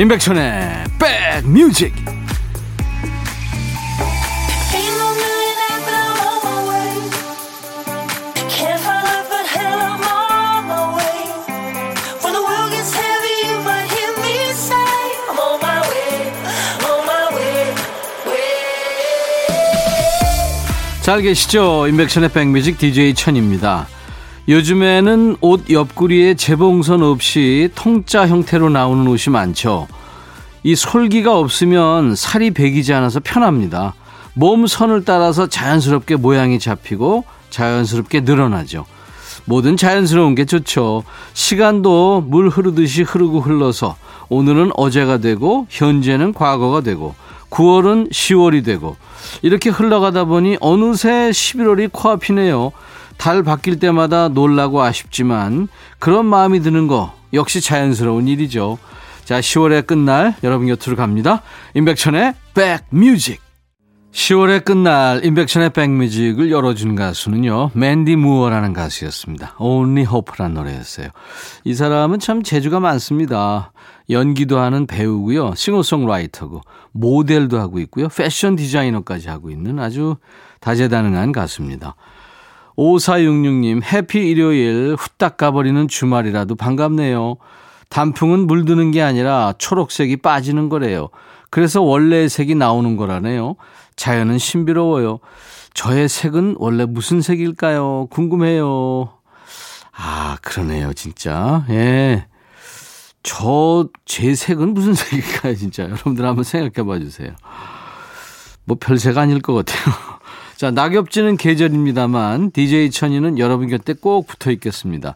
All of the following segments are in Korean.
임백천의 백뮤직 잘 계시죠? 임백천의 백뮤직 DJ 천입니다. 요즘에는 옷 옆구리에 재봉선 없이 통짜 형태로 나오는 옷이 많죠. 이 솔기가 없으면 살이 배기지 않아서 편합니다. 몸 선을 따라서 자연스럽게 모양이 잡히고 자연스럽게 늘어나죠. 뭐든 자연스러운 게 좋죠. 시간도 물 흐르듯이 흐르고 흘러서 오늘은 어제가 되고 현재는 과거가 되고 9월은 10월이 되고 이렇게 흘러가다 보니 어느새 11월이 코앞이네요. 달 바뀔 때마다 놀라고 아쉽지만 그런 마음이 드는 거 역시 자연스러운 일이죠. 자, 10월의 끝날 여러분 곁으로 갑니다. 임백천의 백뮤직. 10월의 끝날 임백천의 백뮤직을 열어준 가수는요. 맨디 무어라는 가수였습니다. Only Hope라는 노래였어요. 이 사람은 참 재주가 많습니다. 연기도 하는 배우고요. 싱어송라이터고 모델도 하고 있고요. 패션 디자이너까지 하고 있는 아주 다재다능한 가수입니다. 5466님, 해피 일요일 후딱 가버리는 주말이라도 반갑네요. 단풍은 물드는 게 아니라 초록색이 빠지는 거래요. 그래서 원래의 색이 나오는 거라네요. 자연은 신비로워요. 저의 색은 원래 무슨 색일까요? 궁금해요. 아, 그러네요, 진짜. 예. 저, 제 색은 무슨 색일까요, 진짜. 여러분들 한번 생각해 봐 주세요. 뭐 별색 아닐 것 같아요. 자, 낙엽지는 계절입니다만 DJ 천이는 여러분 곁에 꼭 붙어 있겠습니다.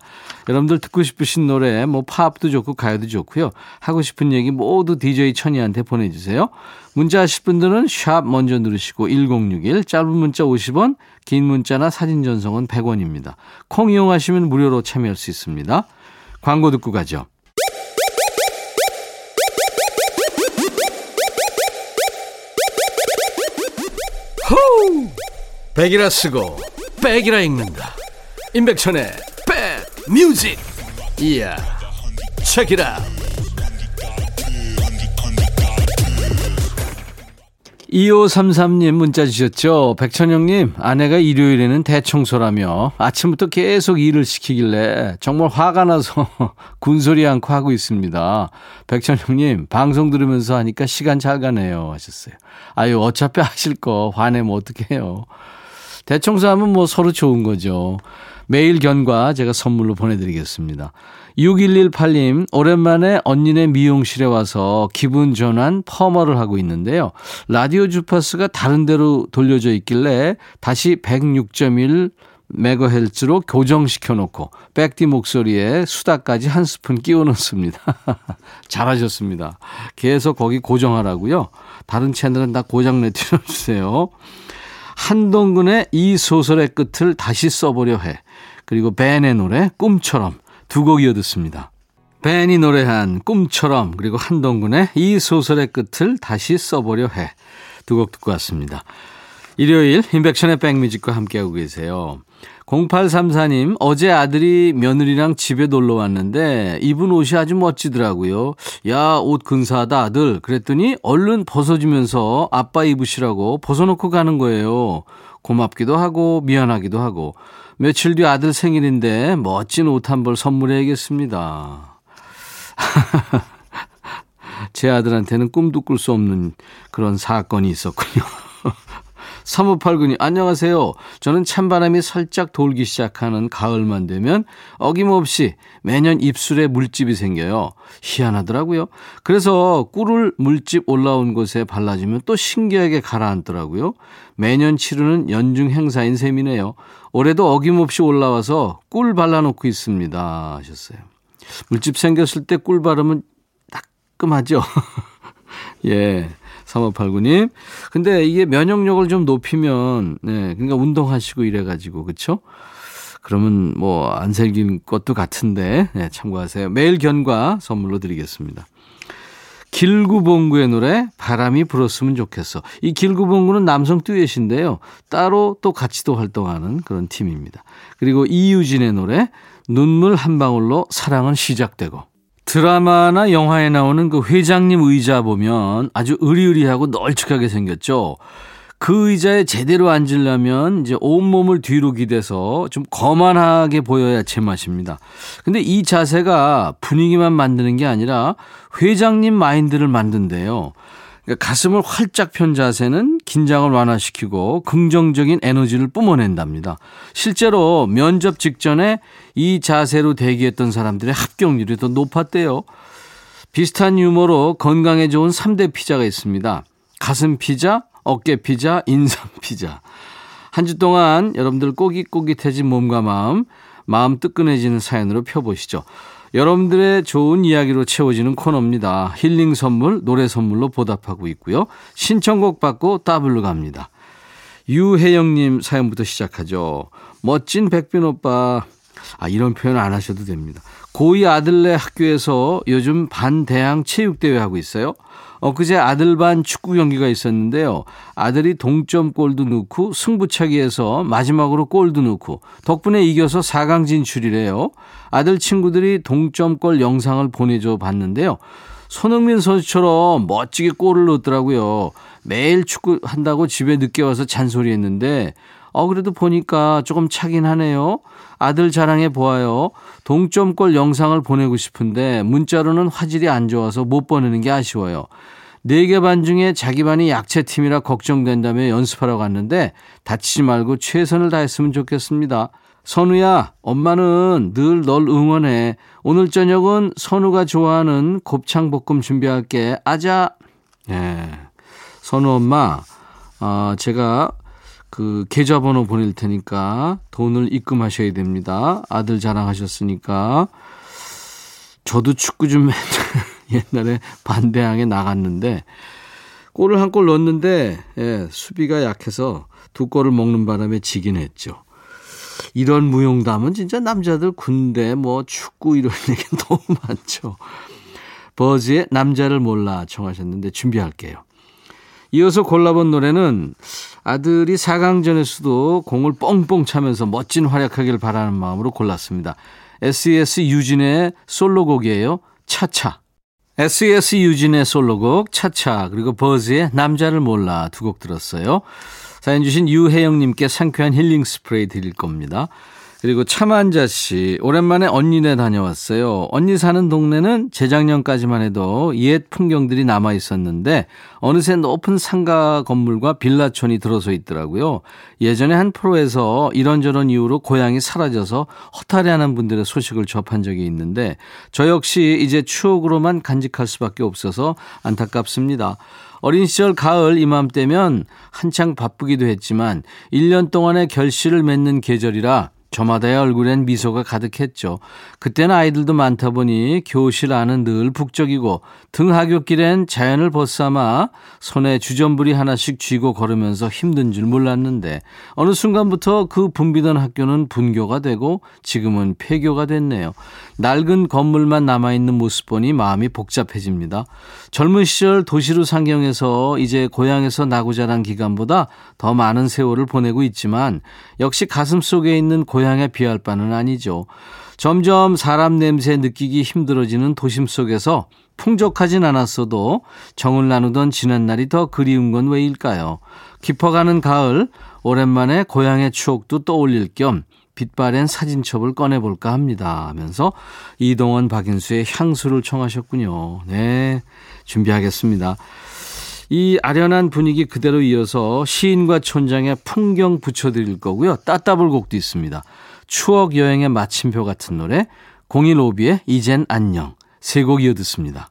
여러분들 듣고 싶으신 노래 뭐 팝도 좋고 가요도 좋고요. 하고 싶은 얘기 모두 DJ 천이한테 보내 주세요. 문자 하실 분들은 샵 먼저 누르시고 1061 짧은 문자 50원 긴 문자나 사진 전송은 100원입니다. 콩 이용하시면 무료로 참여할 수 있습니다. 광고 듣고 가죠. 백이라 쓰고 백이라 읽는다. 임백천의 백뮤직. 이야 책이라. 2533님 문자 주셨죠? 백천영님 아내가 일요일에는 대청소라며 아침부터 계속 일을 시키길래 정말 화가 나서 군소리 않고 하고 있습니다. 백천영님 방송 들으면서 하니까 시간 잘 가네요 하셨어요. 아유 어차피 하실 거 화내면 어떡해요 대청소하면 뭐 서로 좋은 거죠. 매일 견과 제가 선물로 보내드리겠습니다. 6118님, 오랜만에 언니네 미용실에 와서 기분 전환 퍼머를 하고 있는데요. 라디오 주파수가 다른 데로 돌려져 있길래 다시 106.1 메가헬츠로 교정시켜 놓고 백디 목소리에 수다까지 한 스푼 끼워 넣습니다. 잘하셨습니다. 계속 거기 고정하라고요. 다른 채널은 다 고장 내트려 주세요. 한동근의 이 소설의 끝을 다시 써보려 해. 그리고 벤의 노래 꿈처럼 두 곡 이어듣습니다. 벤이 노래한 꿈처럼 그리고 한동근의 이 소설의 끝을 다시 써보려 해. 두 곡 듣고 왔습니다. 일요일 인백션의 백뮤직과 함께하고 계세요. 0834님, 어제 아들이 며느리랑 집에 놀러 왔는데 입은 옷이 아주 멋지더라고요. 야, 옷 근사하다, 아들. 그랬더니 얼른 벗어주면서 아빠 입으시라고 벗어놓고 가는 거예요. 고맙기도 하고 미안하기도 하고. 며칠 뒤 아들 생일인데 멋진 옷 한 벌 선물해야겠습니다. 제 아들한테는 꿈도 꿀 수 없는 그런 사건이 있었군요. 3589님, 안녕하세요. 저는 찬바람이 살짝 돌기 시작하는 가을만 되면 어김없이 매년 입술에 물집이 생겨요. 희한하더라고요. 그래서 꿀을 물집 올라온 곳에 발라주면 또 신기하게 가라앉더라고요. 매년 치르는 연중 행사인 셈이네요. 올해도 어김없이 올라와서 꿀 발라놓고 있습니다. 하셨어요. 물집 생겼을 때 꿀 바르면 따끔하죠? 예. 3589님. 근데 이게 면역력을 좀 높이면, 네, 그러니까 운동하시고 이래가지고, 그쵸? 그러면 뭐, 안 생긴 것도 같은데, 네, 참고하세요. 매일 견과 선물로 드리겠습니다. 길구봉구의 노래, 바람이 불었으면 좋겠어. 이 길구봉구는 남성 듀엣인데요. 따로 또 같이도 활동하는 그런 팀입니다. 그리고 이유진의 노래, 눈물 한 방울로 사랑은 시작되고. 드라마나 영화에 나오는 그 회장님 의자 보면 아주 으리으리하고 널찍하게 생겼죠. 그 의자에 제대로 앉으려면 이제 온몸을 뒤로 기대서 좀 거만하게 보여야 제맛입니다. 근데 이 자세가 분위기만 만드는 게 아니라 회장님 마인드를 만든대요. 그러니까 가슴을 활짝 편 자세는 긴장을 완화시키고 긍정적인 에너지를 뿜어낸답니다. 실제로 면접 직전에 이 자세로 대기했던 사람들의 합격률이 더 높았대요. 비슷한 유머로 건강에 좋은 3대 피자가 있습니다. 가슴 피자, 어깨 피자, 인상 피자. 한 주 동안 여러분들 꼬깃꼬깃해진 몸과 마음, 마음 뜨끈해지는 사연으로 펴보시죠. 여러분들의 좋은 이야기로 채워지는 코너입니다. 힐링 선물, 노래 선물로 보답하고 있고요. 신청곡 받고 따블로 갑니다. 유혜영님 사연부터 시작하죠. 멋진 백빈 오빠. 아, 이런 표현 안 하셔도 됩니다. 고2 아들네 학교에서 요즘 반대항 체육대회 하고 있어요. 엊그제 아들 반 축구 경기가 있었는데요. 아들이 동점골도 넣고 승부차기에서 마지막으로 골도 넣고 덕분에 이겨서 4강 진출이래요. 아들 친구들이 동점골 영상을 보내줘 봤는데요. 손흥민 선수처럼 멋지게 골을 넣었더라고요. 매일 축구 한다고 집에 늦게 와서 잔소리했는데 어 그래도 보니까 조금 차긴 하네요. 아들 자랑해 보아요. 동점골 영상을 보내고 싶은데 문자로는 화질이 안 좋아서 못 보내는 게 아쉬워요. 4개 반 중에 자기 반이 약체팀이라 걱정된다며 연습하러 갔는데 다치지 말고 최선을 다했으면 좋겠습니다. 선우야, 엄마는 늘 널 응원해. 오늘 저녁은 선우가 좋아하는 곱창볶음 준비할게. 아자. 예. 선우 엄마, 어, 제가 그 계좌번호 보낼 테니까 돈을 입금하셔야 됩니다. 아들 자랑하셨으니까. 저도 축구 좀 옛날에 반대항에 나갔는데 골을 한 골 넣었는데 예, 수비가 약해서 두 골을 먹는 바람에 지긴 했죠. 이런 무용담은 진짜 남자들 군대 뭐 축구 이런 얘기 너무 많죠. 버즈의 남자를 몰라 청하셨는데 준비할게요. 이어서 골라본 노래는 아들이 4강전에서도 공을 뻥뻥 차면서 멋진 활약하길 바라는 마음으로 골랐습니다. SES 유진의 솔로곡이에요. 차차. SES 유진의 솔로곡 차차 그리고 버즈의 남자를 몰라 두 곡 들었어요. 사연 주신 유혜영님께 상쾌한 힐링 스프레이 드릴 겁니다. 그리고 차만자 씨, 오랜만에 언니네 다녀왔어요. 언니 사는 동네는 재작년까지만 해도 옛 풍경들이 남아 있었는데 어느새 높은 상가 건물과 빌라촌이 들어서 있더라고요. 예전에 한 프로에서 이런저런 이유로 고향이 사라져서 허탈해하는 분들의 소식을 접한 적이 있는데 저 역시 이제 추억으로만 간직할 수밖에 없어서 안타깝습니다. 어린 시절 가을 이맘때면 한창 바쁘기도 했지만 1년 동안의 결실을 맺는 계절이라 저마다의 얼굴엔 미소가 가득했죠. 그때는 아이들도 많다 보니 교실 안은 늘 북적이고 등 하굣길엔 자연을 벗삼아 손에 주전부리 하나씩 쥐고 걸으면서 힘든 줄 몰랐는데 어느 순간부터 그 붐비던 학교는 분교가 되고 지금은 폐교가 됐네요. 낡은 건물만 남아있는 모습 보니 마음이 복잡해집니다. 젊은 시절 도시로 상경해서 이제 고향에서 나고 자란 기간보다 더 많은 세월을 보내고 있지만 역시 가슴 속에 있는 고향 에 비할 바는 아니죠. 점점 사람 냄새 느끼기 힘들어지는 도심 속에서 풍족하진 않았어도 정을 나누던 지난 날이 더 그리운 건 왜일까요? 깊어가는 가을, 오랜만에 고향의 추억도 떠올릴 겸 빛바랜 사진첩을 꺼내볼까 합니다. 하면서 이동원 박인수의 향수를 청하셨군요. 네, 준비하겠습니다. 이 아련한 분위기 그대로 이어서 시인과 촌장의 풍경 붙여드릴 거고요. 따따블 곡도 있습니다. 추억 여행의 마침표 같은 노래, 015B의 이젠 안녕. 세 곡 이어 듣습니다.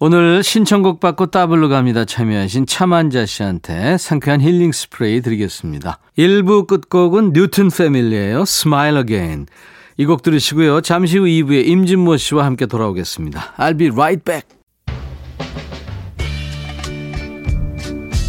오늘 신청곡 받고 따블로 갑니다. 참여하신 차만자 씨한테 상쾌한 힐링 스프레이 드리겠습니다. 1부 끝곡은 뉴튼 패밀리예요. Smile Again. 이 곡 들으시고요. 잠시 후 2부에 임진모 씨와 함께 돌아오겠습니다. I'll be right back.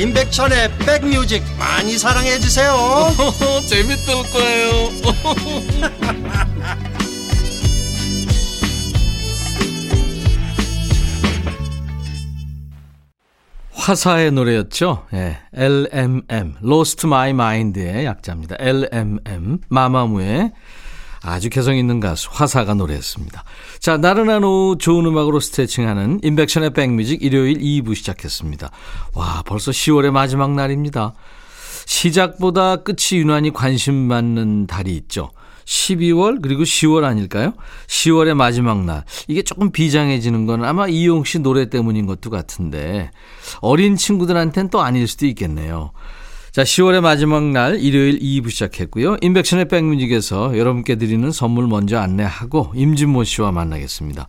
임백천의 백뮤직 많이 사랑해 주세요 재밌을 거예요. 화사의 노래였죠. 예, LMM, Lost My Mind의 약자입니다. LMM, 마마무의 아주 개성 있는 가수 화사가 노래했습니다. 자, 나른한 오후 좋은 음악으로 스트레칭하는 인백션의 백뮤직 일요일 2부 시작했습니다. 와, 벌써 10월의 마지막 날입니다. 시작보다 끝이 유난히 관심 받는 달이 있죠. 12월 그리고 10월 아닐까요? 10월의 마지막 날. 이게 조금 비장해지는 건 아마 이용 씨 노래 때문인 것도 같은데 어린 친구들한테는 또 아닐 수도 있겠네요. 자, 10월의 마지막 날 일요일 2부 시작했고요. 인백션의 백뮤직에서 여러분께 드리는 선물 먼저 안내하고 임진모 씨와 만나겠습니다.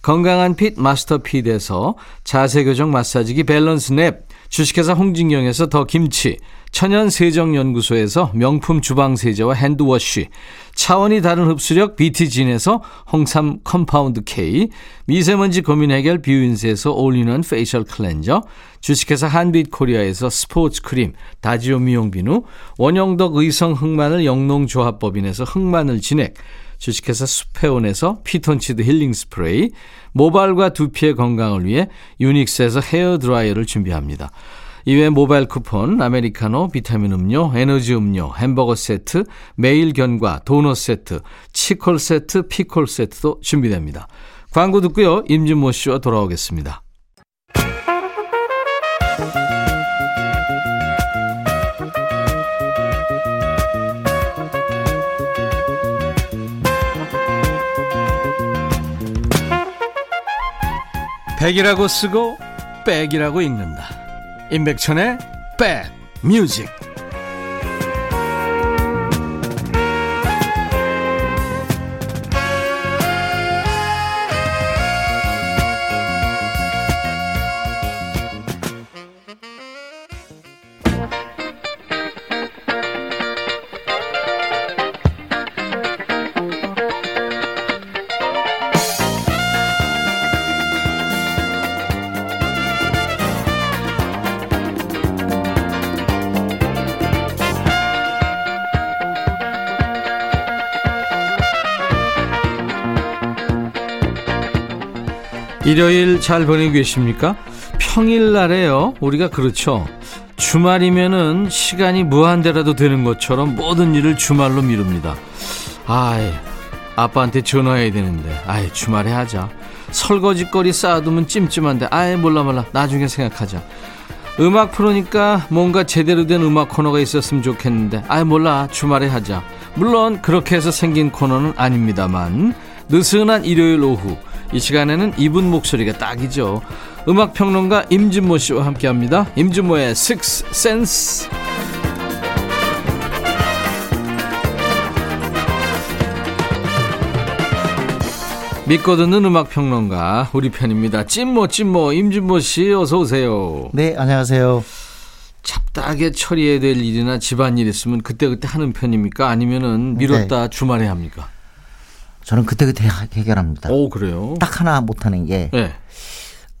건강한 핏 마스터 핏에서 자세교정 마사지기 밸런스 냅, 주식회사 홍진경에서 더 김치, 천연 세정연구소에서 명품 주방 세제와 hand wash, 차원이 다른 흡수력 BT진에서 홍삼 compound K, 미세먼지 고민 해결 뷰인스에서 올리는 facial cleanser, 주식회사 한빛 코리아에서 스포츠 크림, 다지오 미용 비누, 원형덕 의성 흑마늘 영농조합법인에서 흑마늘 진액, 주식회사 수페온에서 피톤치드 힐링 스프레이, 모발과 두피의 건강을 위해 유닉스에서 헤어 드라이어를 준비합니다. 이외 모바일 쿠폰, 아메리카노, 비타민 음료, 에너지 음료, 햄버거 세트, 매일 견과, 도넛 세트, 치콜 세트, 피콜 세트도 준비됩니다. 광고 듣고요. 임진모 씨와 돌아오겠습니다. 백이라고 쓰고 백이라고 읽는다. 임백천의 백 뮤직. 일요일 잘 보내고 계십니까? 평일날에요. 우리가 그렇죠. 주말이면은 시간이 무한대라도 되는 것처럼 모든 일을 주말로 미룹니다. 아이, 아빠한테 전화해야 되는데, 아이, 주말에 하자. 설거지거리 쌓아두면 찜찜한데, 아이, 몰라, 몰라. 나중에 생각하자. 음악 프로니까 뭔가 제대로 된 음악 코너가 있었으면 좋겠는데, 아이, 몰라. 주말에 하자. 물론, 그렇게 해서 생긴 코너는 아닙니다만, 느슨한 일요일 오후, 이 시간에는 이분 목소리가 딱이죠. 음악평론가 임진모 씨와 함께 합니다. 임진모의 Six Sense. 믿고 듣는 음악 평론가 우리 편입니다. 찐모 찐모 임진모 씨 어서 오세요. 네, 안녕하세요. 잡다하게 처리해야 될 일이나 집안일 있으면 그때 그때 하는 편입니까? 아니면은 미뤘다 주말에 합니까? 저는 그때그때 해결합니다. 오 그래요? 딱 하나 못하는 게 네.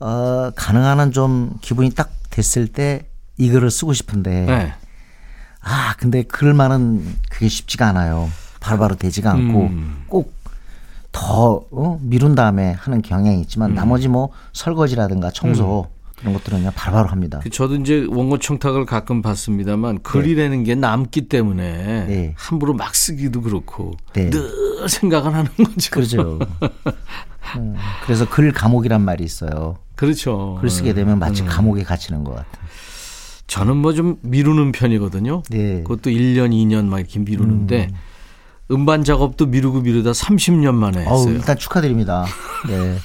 어, 가능한 한 좀 기분이 딱 됐을 때 이 글을 쓰고 싶은데 네. 아 근데 글만은 그게 쉽지가 않아요. 바로바로 되지가 않고 음. 꼭더 어? 미룬 다음에 하는 경향이 있지만 음. 나머지 뭐 설거지라든가 청소 이런 것들은 그냥 바로바로 합니다. 그 저도 이제 원고 청탁을 가끔 받습니다만 글이라는 게 남기 때문에 네. 함부로 막 쓰기도 그렇고 네. 늘 생각을 하는 거죠. 그렇죠. 음, 그래서 글 감옥이란 말이 있어요. 그렇죠. 글 쓰게 되면 마치 음. 감옥에 갇히는 것 같아요. 저는 뭐 좀 미루는 편이거든요. 네. 그것도 1년, 2년 막 이렇게 미루는데 음. 반 작업도 미루고 미루다 30년 만에 어우, 했어요. 일단 축하드립니다. 네.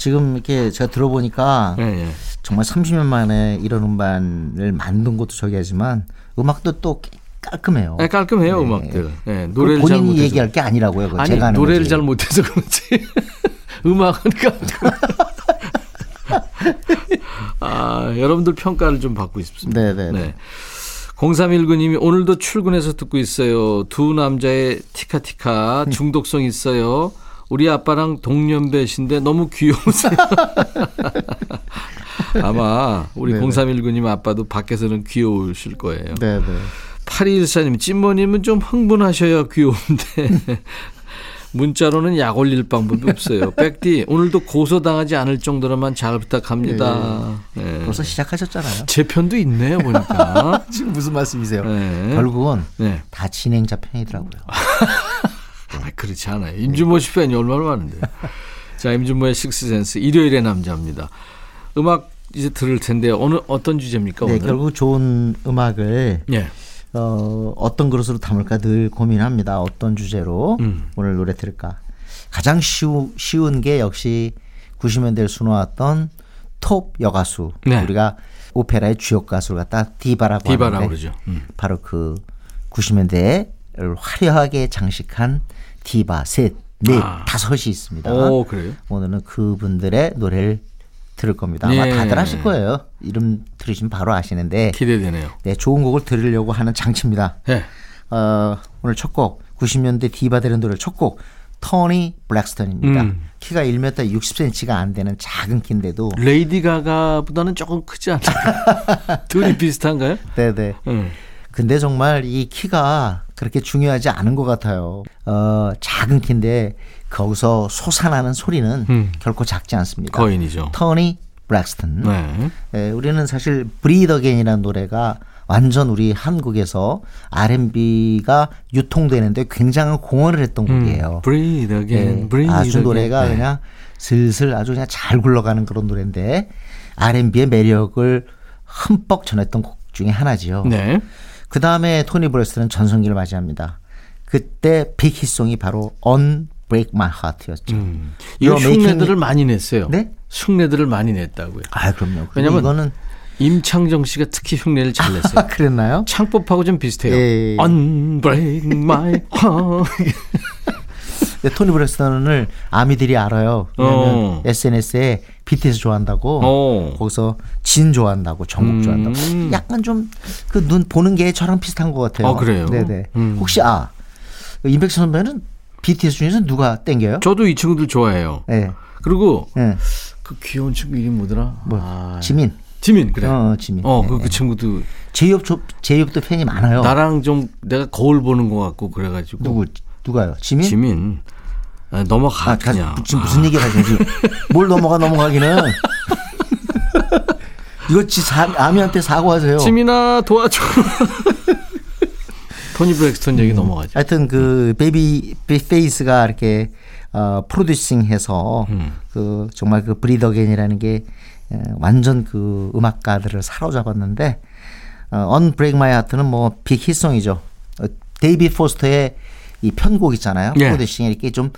지금 이렇게 제가 들어보니까 예, 예. 정말 30년 만에 이런 음반을 만든 것도 저기 하지만 음악도 또 깔끔해요. 아, 깔끔해요 네. 음악들. 예, 그건 노래를 잘 본인이. 얘기할 게 아니라고요. 아니 노래를. 잘 못해서 그렇지. 음악은 깔끔. 아 여러분들 평가를 좀 받고 싶습니다. 네네. 네. 0319님이 오늘도 출근해서 듣고 있어요. 두 남자의 티카티카 중독성 있어요. 우리 아빠랑 동년배신데 너무 귀여우세요. 아마 우리 네네. 0319님 아빠도 밖에서는 귀여우실 거예요. 네, 네. 8214님, 찐모님은 좀 흥분하셔야 귀여운데. 문자로는 약 올릴 방법이 없어요. 백디, 오늘도 고소당하지 않을 정도로만 잘 부탁합니다. 네. 벌써 시작하셨잖아요. 제 편도 있네요, 보니까. 지금 무슨 말씀이세요? 네. 결국은 네. 다 진행자 편이더라고요. 아, 그렇지 않아요. 임준모 씨 팬이 얼마나 많은데. 자, 임준모의 식스센스 일요일의 남자입니다. 음악 이제 들을 텐데 어느 어떤 주제입니까 네, 오늘? 결국 좋은 음악을 예. 어, 어떤 그릇으로 담을까 늘 고민합니다. 어떤 주제로 음. 오늘 노래 들을까. 가장 쉬우, 쉬운 게 역시 90년대를 수놓았던 톱 여가수. 네. 우리가 오페라의 주역 가수를 갖다 디바라고 디바라고 하는데 그러죠. 음. 바로 그 90년대를 화려하게 장식한 디바 셋, 넷, 아. 다섯이 있습니다. 오, 그래요? 오늘은 그분들의 노래를 들을 겁니다. 아마 예. 다들 아실 거예요. 이름 들으시면 바로 아시는데 기대되네요. 네, 좋은 곡을 들으려고 하는 장치입니다. 예. 어, 오늘 첫 곡, 90년대 디바들의 노래 첫 곡, 토니 브랙스턴입니다. 음. 키가 1m 60cm가 안 되는 작은 키인데도 레이디 가가보다는 조금 크지 않나요? 둘이 비슷한가요? 네네. 음. 근데 정말 이 키가 그렇게 중요하지 않은 것 같아요. 어, 작은 키인데 거기서 솟아나는 소리는 음. 결코 작지 않습니다. 거인이죠. 토니 브랙스턴. 네. 예, 우리는 사실 Breathe Again이라는 노래가 완전 우리 한국에서 R&B가 유통되는데 굉장한 공헌을 했던 곡이에요. Breathe again, 예, 아주. 노래가 네. 그냥 슬슬 아주 그냥 잘 굴러가는 그런 노래인데 R&B의 매력을 흠뻑 전했던 곡 중에 하나지요. 네. 그 다음에 토니 브레스는 전성기를 맞이합니다. 그때 빅 히송이 바로 Unbreak My Heart였죠. 음. 이거 흉내들을 많이 냈어요. 네? 흉내들을 많이 냈다고요. 아 그럼요. 왜냐면 이거는 임창정 씨가 특히 흉내를 잘 냈어요. 아, 그랬나요? 창법하고 좀 비슷해요. 예, 예, 예. Unbreak my heart. 근데 토니 브렉스턴을 아미들이 알아요. 왜냐면 어. SNS에 BTS 좋아한다고 어. 거기서 진 좋아한다고 정국 음. 좋아한다고 약간 좀 그 눈 보는 게 저랑 비슷한 것 같아요. 어, 그래요? 네네. 음. 혹시 아 임백천 선배는 BTS 중에서 누가 땡겨요? 저도 이 친구들 좋아해요. 네. 그리고 네. 그 귀여운 친구 이름 뭐더라? 뭐 아, 지민. 지민 그래. 어, 지민. 어, 네, 그, 네. 그 친구도 제이홉 조- 제이홉도 팬이 많아요. 나랑 좀 내가 거울 보는 것 같고 그래가지고 누구 누가요? 지민? 지민 아, 넘어가 아, 가, 그냥. 지금 무슨 얘기를 하시는지 뭘 넘어가 넘어가기는 이거 지 사, 아미한테 사과하세요. 지민아 도와줘. 토니 브랙스턴 얘기 넘어가죠. 하여튼 그 베이비 페이스가 이렇게 어 프로듀싱해서 음. 그 정말 그 Breathe Again이라는 게 에, 완전 그 음악가들을 사로잡았는데 어 Unbreak My Heart는 뭐 빅 히트송이죠. 어, 데이비드 포스터의 이 편곡 있잖아요. 예. 프로듀싱이 이렇게 좀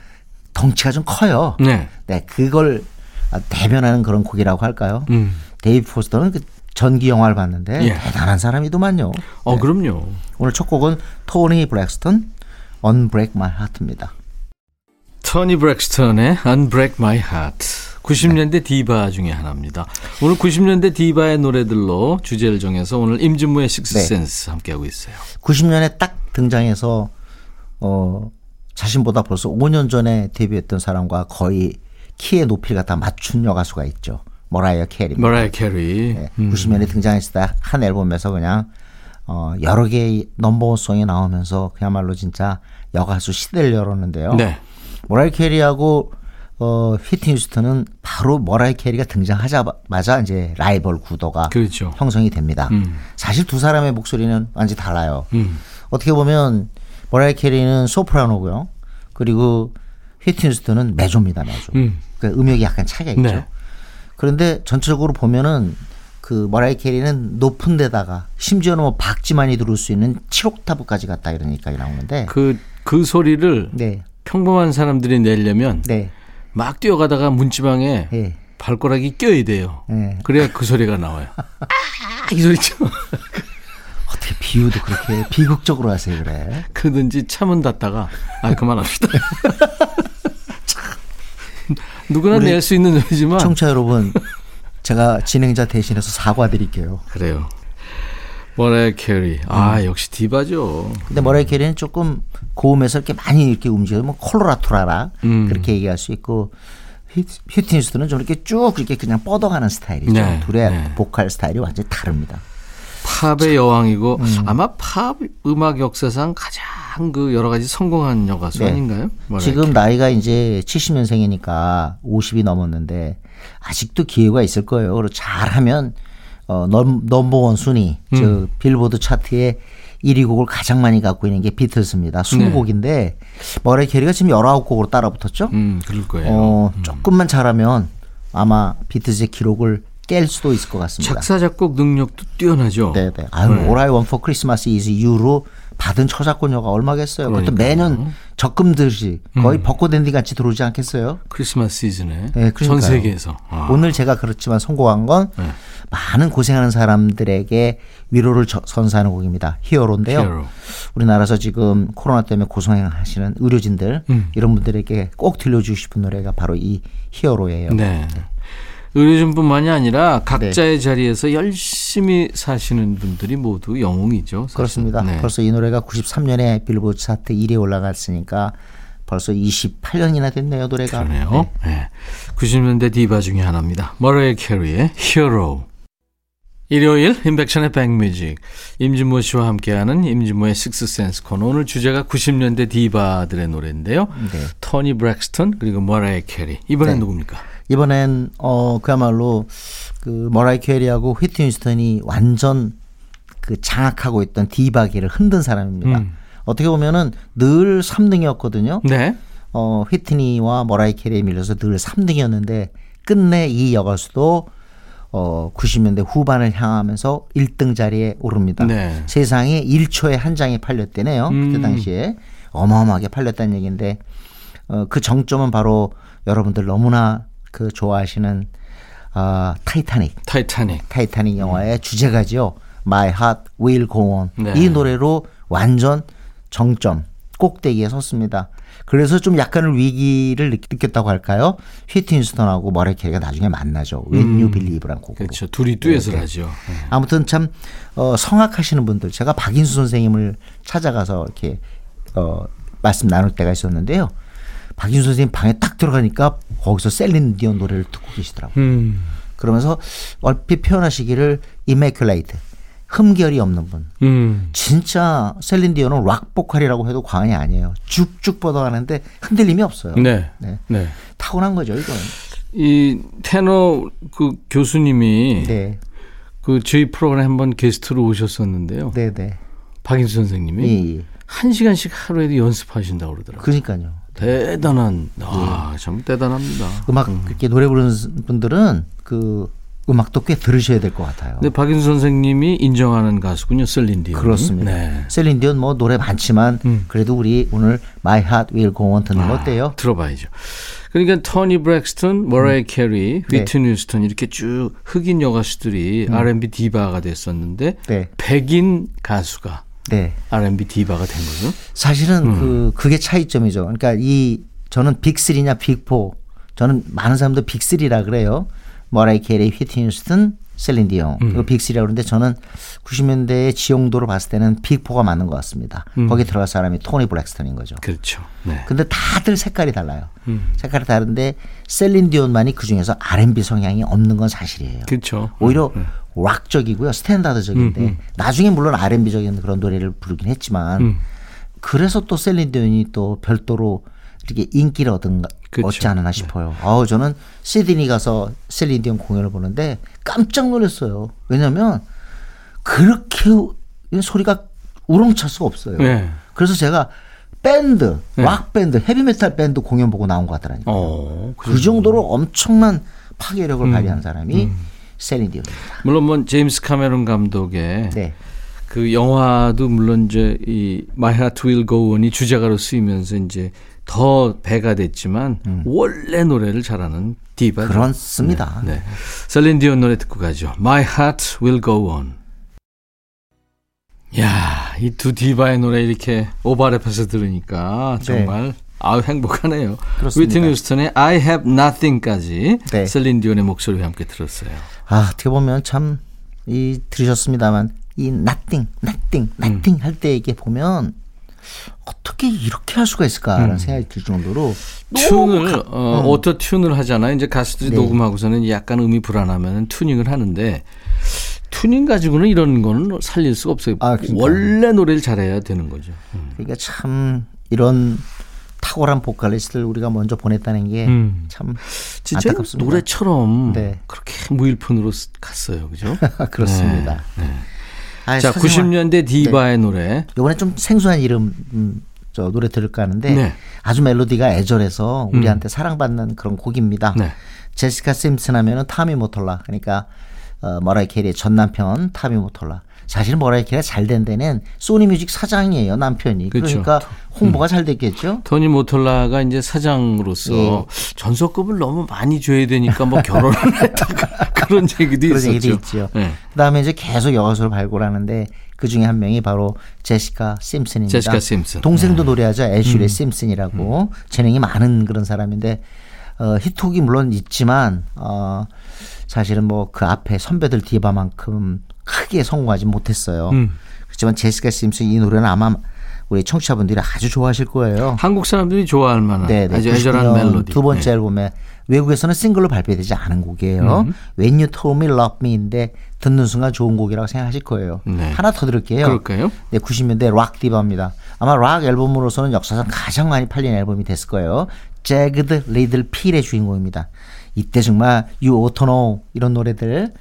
덩치가 좀 커요. 네. 네, 그걸 아, 대변하는 그런 곡이라고 할까요? 음. 데이비드 포스터는 그 전기 영화를 봤는데 예. 대단한 사람이더만요. 어 그럼요. 오늘 첫 곡은 토니 브랙스턴 Unbreak My Heart입니다. 토니 브랙스턴의 Unbreak My Heart. 90년대 디바 중에 하나입니다. 오늘 90년대 디바의 노래들로 주제를 정해서 오늘 임진모의 식스센스 함께하고 있어요. 90년에 딱 등장해서 어 자신보다 벌써 5년 전에 데뷔했던 사람과 거의 키의 높이를 갖다 맞춘 여가수가 있죠. 머라이어 캐리. 머라이 캐리. 네, 90년에 등장했을 때 한 앨범에서 그냥 어 여러 개의 number one song이 나오면서 그야말로 진짜 여가수 시대를 열었는데요. 네. 머라이 캐리하고 어 휘트니 휴스턴은 바로 머라이 캐리가 등장하자마자 이제 라이벌 구도가 그렇죠. 형성이 됩니다. 음. 사실 두 사람의 목소리는 완전히 달라요. 음. 어떻게 보면 모라이 캐리는 소프라노고요. 그리고 휘트니 휴스턴은 메조입니다, 메조. 음. 그 음역이 약간 차이가 있죠. 네. 그런데 전체적으로 보면은 그 머라이 캐리는 높은 데다가 심지어는 뭐 박지만이 들을 수 있는 7옥타브까지 갔다 이러니까 나오는데 그, 그 소리를 네. 평범한 사람들이 내려면 네. 막 뛰어가다가 문지방에 예. 발가락이 껴야 돼요. 예. 그래야 그 소리가 나와요. 아, 이 소리죠. 비유도 그렇게 비극적으로 하세요, 그래. 그든지 참은 닫다가 아 그만합시다. 참, 누구나 낼 수 있는 소리지만 청취자 여러분, 제가 진행자 대신해서 사과드릴게요. 그래요. 머라이 캐리. 아, 역시 디바죠. 근데 머라이 캐리는 조금 고음에서 이렇게 많이 이렇게 움직여요. 뭐 콜로라투라라 음. 그렇게 얘기할 수 있고 휘- 휘트니 휴스턴은 좀 이렇게 쭉 이렇게 그냥 뻗어가는 스타일이죠. 네, 둘의 네. 보컬 스타일이 완전히 다릅니다. 팝의 여왕이고 음. 아마 팝 음악 역사상 가장 그 여러 가지 성공한 여가수 네. 아닌가요? 머라이 지금 나이가 이제 70년생이니까 50이 넘었는데 아직도 기회가 있을 거예요. 그리고 잘하면 어 넘, 넘버원 순위 음. 저 빌보드 차트에 1위 곡을 가장 많이 갖고 있는 게 비틀스입니다. 20곡인데 머라이 캐리가 지금 19곡으로 따라붙었죠. 음, 그럴 거예요. 어, 조금만 잘하면 아마 비틀즈의 기록을 깰 수도 있을 것 같습니다. 작사 작곡 능력도 뛰어나죠. 네, 네. 아유, All I Want for Christmas is You로 받은 저작권료가 얼마겠어요. 그것도. 음. 매년 적금 들지 거의 벚꽃 앤디 같이 들어오지 않겠어요? 크리스마스 시즌에 네, 전 그러니까요. 세계에서. 아. 오늘 제가 그렇지만 선곡한 건 네. 많은 고생하는 사람들에게 위로를 저- 선사하는 곡입니다. 히어로인데요. 히어로. 우리나라에서 지금 코로나 때문에 고생하시는 의료진들 음. 이런 분들에게 꼭 들려주고 싶은 노래가 바로 이 히어로예요. 네. 의료진뿐만이 아니라 네. 각자의 자리에서 열심히 사시는 분들이 모두 영웅이죠. 사실. 그렇습니다. 네. 벌써 이 노래가 93년에 빌보드 차트 1위에 올라갔으니까 벌써 28년이나 됐네요, 노래가. 그러네요. 네. 90년대 디바 중에 하나입니다. 머레이 캐리의 히어로. 일요일 인백션의 백뮤직 임진모 씨와 함께하는 임진모의 식스센스 코너 오늘 주제가 90년대 디바들의 노래인데요. 네. 토니 브랙스턴 그리고 머라이 캐리 이번엔 네. 누굽니까? 이번엔 어 그야말로 그 머라이 캐리하고 휘트니 휴스턴이 완전 그 장악하고 있던 디바계를 흔든 사람입니다. 음. 어떻게 보면은 늘 3등이었거든요. 네. 어 휘트니와 머라이 캐리에 밀려서 늘 3등이었는데 끝내 이 여가수도 어 90년대 후반을 향하면서 1등 자리에 오릅니다. 네. 세상에 1초에 한 장이 팔렸대네요. 그때 음. 당시에 어마어마하게 팔렸다는 얘기인데 어, 그 정점은 바로 여러분들 너무나 그 좋아하시는 아 타이타닉 타이타닉. 타이타닉 영화의 주제가죠. My Heart Will Go On. 네. 이 노래로 완전 정점 꼭대기에 섰습니다. 그래서 좀 약간의 위기를 느- 느꼈다고 할까요? 휘트니 휴스턴하고 머라이 캐리가 나중에 만나죠. When You Believe란 곡으로. 그렇죠. 둘이 듀엣을 네, 네. 하죠. 네. 아무튼 참 어, 성악하시는 분들 제가 박인수 선생님을 찾아가서 이렇게 어, 말씀 나눌 때가 있었는데요. 박인수 선생님 방에 딱 들어가니까 거기서 셀린 디온 노래를 듣고 계시더라고요. 음. 그러면서 얼핏 표현하시기를 immaculate 흠결이 없는 분. 음. 진짜 셀린 디온은 락 보컬이라고 해도 과언이 아니에요. 쭉쭉 뻗어가는데 흔들림이 없어요. 네. 네. 네. 타고난 거죠, 이거는. 이 테너 그 교수님이 네. 그 저희 프로그램 한번 게스트로 오셨었는데요. 네, 네. 박인수 선생님이 예, 예. 한 시간씩 하루에도 연습하신다고 그러더라고요. 그러니까요. 대단한, 아, 참 대단합니다. 음악 그렇게 노래 부르는 분들은 그 음악도 꽤 들으셔야 될 것 같아요. 근데 박인수 선생님이 인정하는 가수군요, 셀린 디온. 그렇습니다. 네. 셀린 디온 뭐 노래 많지만 음. 그래도 우리 오늘 My Heart Will Go On 듣는 거 어때요? 들어봐야죠. 그러니까 토니 브랙스턴, 머라이 캐리, 네. 휘트니 휴스턴 이렇게 쭉 흑인 여가수들이 R&B 디바가 됐었는데 네. 백인 가수가 네. R&B 디바가 된 거죠. 사실은 음. 그 그게 차이점이죠. 그러니까 이 저는 빅3냐 빅4 저는 많은 사람들 빅3라 그래요. 머라이 캐리, 휘트니 휴스턴, 셀린 디온. 음. 이거 빅3라고 그러는데 저는 90년대의 지형도를 봤을 때는 빅4가 맞는 것 같습니다. 음. 거기 들어갈 사람이 토니 브랙스턴인 거죠. 그렇죠. 네. 근데 다들 색깔이 달라요. 음. 색깔이 다른데 셀린 디온만이 그 중에서 R&B 성향이 없는 건 사실이에요. 그렇죠. 오히려 음, 락적이고요, 스탠다드적인데 음, 음. 나중에 물론 R&B적인 그런 노래를 부르긴 했지만 음. 그래서 또 셀린 디온이 또 별도로 이렇게 인기를 얻은 그쵸. 얻지 않았나 싶어요. 아우 저는 시드니 가서 셀린 디온 공연을 보는데 깜짝 놀랐어요. 왜냐하면 그렇게 소리가 우렁찰 수가 없어요. 네. 그래서 제가 밴드, 네. 락 밴드, 헤비메탈 밴드 공연 보고 나온 것 같더라니까. 어, 그 정도로 엄청난 파괴력을 음. 발휘한 사람이 셀린 디온입니다. 물론 뭐 제임스 카메론 감독의 네. 그 영화도 물론 이제 이 My Heart Will Go On이 주제가로 쓰이면서 이제 더 배가 됐지만 원래 노래를 잘하는 디바 음. 그렇습니다. 네. 셀린 디온 노래 듣고 가죠. My Heart Will Go On. 야, 이 두 디바의 노래 이렇게 오버랩해서 들으니까 정말 아우 행복하네요. 네. 그렇습니다. 휘트니 휴스턴의 I Have Nothing까지 네. 셀린 디온의 목소리와 함께 들었어요. 아, 어떻게 보면 참, 이, 들으셨습니다만, 이 nothing, nothing, nothing 할때 이게 보면 어떻게 이렇게 할 수가 있을까라는 생각이 들 정도로 tune을 어, auto tune을 하잖아요. 이제 가수들이 네. 녹음하고서는 약간 음이 불안하면 튜닝을 하는데 튜닝 가지고는 이런 거는 살릴 수가 없어요. 아, 그러니까요. 원래 노래를 잘해야 되는 거죠. 음. 그러니까 참 이런 탁월한 보컬리스트를 우리가 먼저 보냈다는 게 음. 참 진짜 안타깝습니다. 노래처럼 네. 그렇게 무일푼으로 쓰- 갔어요. 그죠? 그렇습니다. 아, 자, 90년대 디바의 노래. 이번에 좀 생소한 이름 음, 저 노래 들을까 하는데 네. 아주 멜로디가 애절해서 우리한테 사랑받는 그런 곡입니다. 네. 제시카 심슨 하면은 타미 모톨라 그러니까 어, 머라이 캐리의 전 남편 타미 모톨라. 사실 머라이 캐리가 잘된 데는 소니 뮤직 사장이에요 남편이. 그렇죠. 그러니까 홍보가 잘 됐겠죠. 토니 모톨라가 이제 사장으로서 예. 전속금을 너무 많이 줘야 되니까 뭐 결혼을 했다가 그런 얘기도 그런 있었죠. 얘기도 있죠. 네. 그다음에 이제 계속 여가수를 발굴하는데 그 중에 한 명이 바로 제시카 심슨입니다. 제시카 심슨. 네. 동생도 노래하죠. 애슐리 심슨이라고 재능이 많은 그런 사람인데 어, 히트곡이 물론 있지만 어, 사실은 뭐 그 앞에 선배들 디바만큼 크게 성공하지 못했어요. 음. 그렇지만 제시카 심슨 이 노래는 아마 우리 청취자분들이 아주 좋아하실 거예요. 한국 사람들이 좋아할 만한 네, 네. 아주 애절한 99년 멜로디. 두 번째 네. 앨범에 외국에서는 싱글로 발표되지 않은 곡이에요. 음. When You Told Me Love Me인데 듣는 순간 좋은 곡이라고 생각하실 거예요. 네. 하나 더 들을게요. 그럴까요? 네, 90년대 락 디바입니다. 아마 락 앨범으로서는 역사상 가장 많이 팔린 앨범이 됐을 거예요. Jagged Little Pill의 주인공입니다. 이때 정말 You Oughta Know 이런 노래들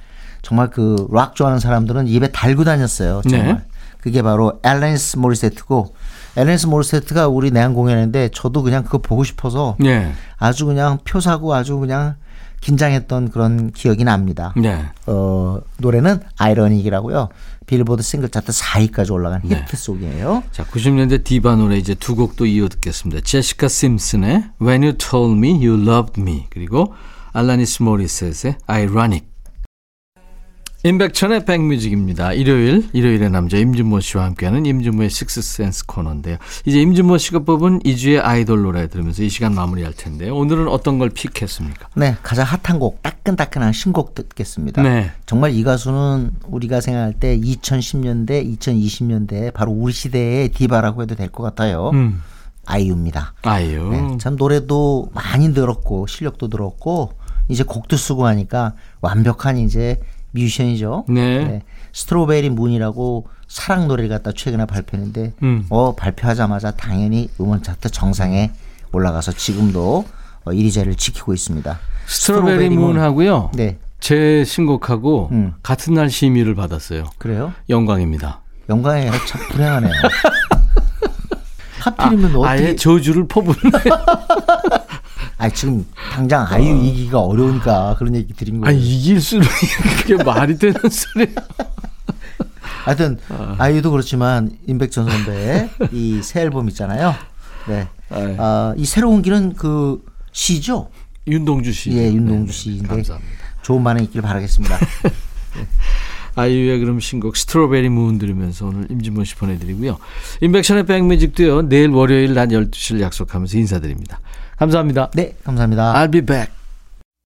정말 그 락 좋아하는 사람들은 입에 달고 다녔어요. 정말. 네. 그게 바로 앨런스 모리세트고 앨런스 모리세트가 우리 내한 공연했는데 저도 그냥 그거 보고 싶어서 네. 아주 그냥 표 사고 아주 그냥 긴장했던 그런 기억이 납니다. 네. 어, 노래는 Ironic이라고요. 빌보드 싱글 차트 4위까지 올라간 네. 히트송이에요. 자, 90년대 디바 노래 이제 두 곡도 이어 듣겠습니다. 제시카 심슨의 When You Told Me You Loved Me 그리고 알라니스 모리셋의 Ironic. 임백천의 백뮤직입니다. 일요일, 일요일의 남자 임준모 씨와 함께하는 임준모의 식스센스 코너인데요. 이제 임준모 씨가 뽑은 이주의 아이돌 노래 들으면서 이 시간 마무리할 텐데요. 오늘은 어떤 걸 픽했습니까? 네, 가장 핫한 곡, 따끈따끈한 신곡 듣겠습니다. 네. 정말 이 가수는 우리가 생각할 때 2010년대, 2020년대 바로 우리 시대의 디바라고 해도 될 것 같아요. 음. 아이유입니다. 아이유. 네, 참 노래도 많이 늘었고 실력도 늘었고 이제 곡도 쓰고 하니까 완벽한 이제 뮤지션이죠. 네. 스트로베리 문이라고 사랑 노래를 갖다 최근에 발표했는데 음. 어 발표하자마자 당연히 음원 차트 정상에 올라가서 지금도 어, 1위 자리를 지키고 있습니다. 스트로베리 문하고요. 네. 제 신곡하고 음. 같은 날 심의를 받았어요. 그래요? 영광입니다. 영광이에요. 참 불행하네요. 하필이면 어떻게 아예 저주를 퍼붓네. 아 지금 당장 아이유 이기가 어려우니까 그런 얘기 드린 거예요. 아니 이길 수는 그게 말이 되는 소리. 하여튼 아이유도 그렇지만 임백천 선배의 이 새 앨범 있잖아요. 네. 아이. 아, 이 새로운 길은 그 시죠. 윤동주 씨. 예, 윤동주 네, 씨인데 감사합니다. 좋은 반응 있길 바라겠습니다. 아이유의 그럼 신곡 스트로베리 문 들으면서 오늘 임진모 씨 보내드리고요. 인백션의 백뮤직도요. 내일 월요일 낮 12시를 약속하면서 인사드립니다. 감사합니다. 네, 감사합니다. I'll be back.